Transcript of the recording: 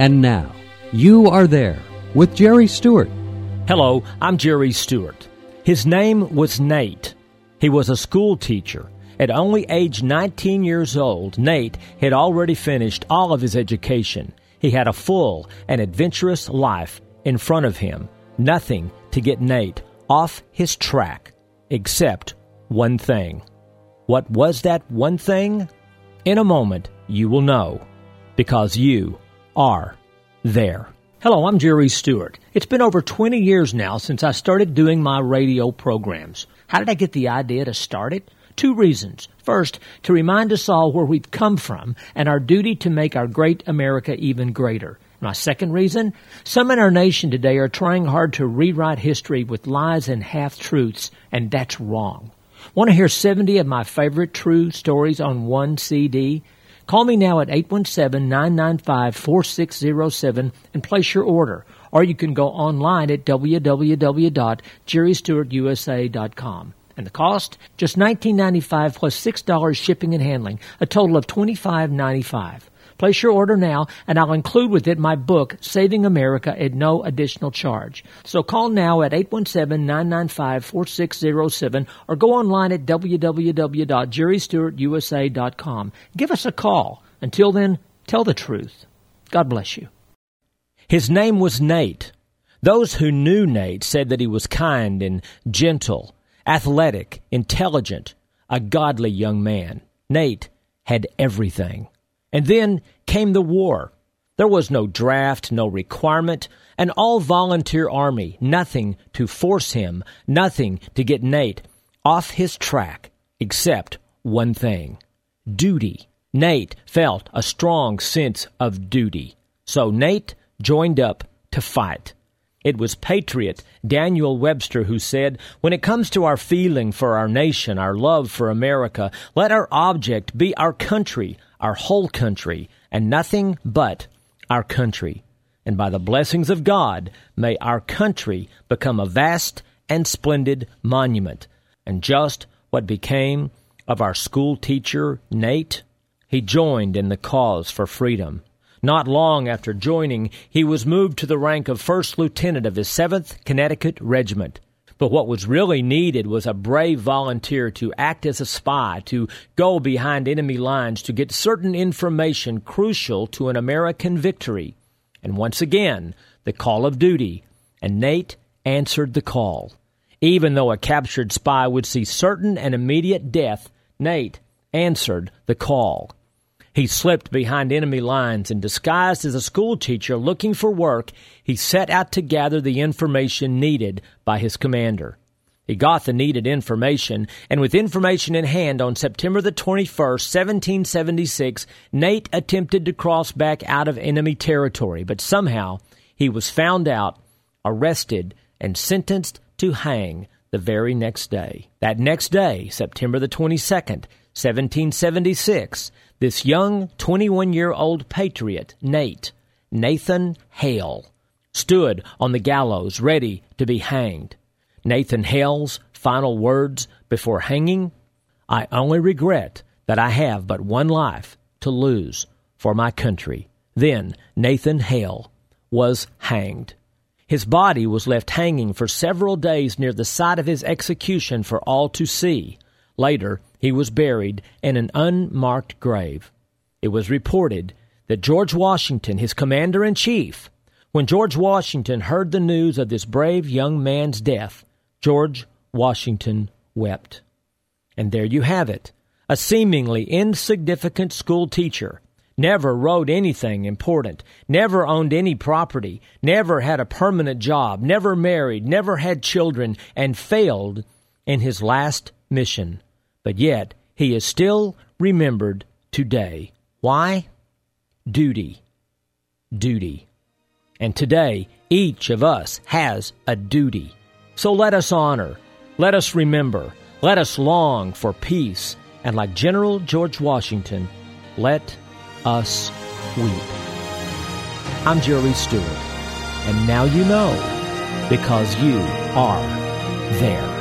And now, you are there with Jerry Stewart. Hello, I'm Jerry Stewart. His name was Nate. He was a school teacher. At only age 19 years old, Nate had already finished all of his education. He had a full and adventurous life in front of him. Nothing to get Nate off his track except one thing. What was that one thing? In a moment, you will know because you are there. Hello, I'm Jerry Stewart. It's been over 20 years now since I started doing my radio programs. How did I get the idea to start it? Two reasons. First, to remind us all where we've come from and our duty to make our great America even greater. My second reason, some in our nation today are trying hard to rewrite history with lies and half truths, and that's wrong. Want to hear 70 of my favorite true stories on one CD? Call me now at 817-995-4607 and place your order. Or you can go online at www.jerrystewartusa.com. And the cost? Just $19.95 plus $6 shipping and handling, a total of $25.95. Place your order now, and I'll include with it my book, Saving America, at no additional charge. So call now at 817-995-4607 or go online at www.jerrystewartusa.com. Give us a call. Until then, tell the truth. God bless you. His name was Nate. Those who knew Nate said that he was kind and gentle, athletic, intelligent, a godly young man. Nate had everything. And then came the war. There was no draft, no requirement, an all volunteer army, nothing to force him, nothing to get Nate off his track, except one thing duty. Nate felt a strong sense of duty. So Nate joined up to fight. It was patriot Daniel Webster who said, When it comes to our feeling for our nation, our love for America, let our object be our country, our whole country, and nothing but our country. And by the blessings of God, may our country become a vast and splendid monument. And just what became of our school teacher, Nate? He joined in the cause for freedom. Not long after joining, he was moved to the rank of first lieutenant of his 7th Connecticut Regiment. But what was really needed was a brave volunteer to act as a spy, to go behind enemy lines to get certain information crucial to an American victory. And once again, the call of duty. And Nate answered the call. Even though a captured spy would see certain and immediate death, Nate answered the call. He slipped behind enemy lines and, disguised as a schoolteacher looking for work, he set out to gather the information needed by his commander. He got the needed information, and with information in hand on September the 21st, 1776, Nate attempted to cross back out of enemy territory, but somehow he was found out, arrested, and sentenced to hang the very next day. That next day, September the 22nd, 1776, this young 21 year old patriot, Nate, Nathan Hale, stood on the gallows ready to be hanged. Nathan Hale's final words before hanging I only regret that I have but one life to lose for my country. Then Nathan Hale was hanged. His body was left hanging for several days near the site of his execution for all to see. Later, he was buried in an unmarked grave. It was reported that George Washington, his commander in chief, when George Washington heard the news of this brave young man's death, George Washington wept. And there you have it. A seemingly insignificant school teacher, never wrote anything important, never owned any property, never had a permanent job, never married, never had children, and failed in his last mission but yet he is still remembered today. Why? Duty. Duty. And today, each of us has a duty. So let us honor, let us remember, let us long for peace, and like General George Washington, let us weep. I'm Jerry Stewart, and now you know because you are there.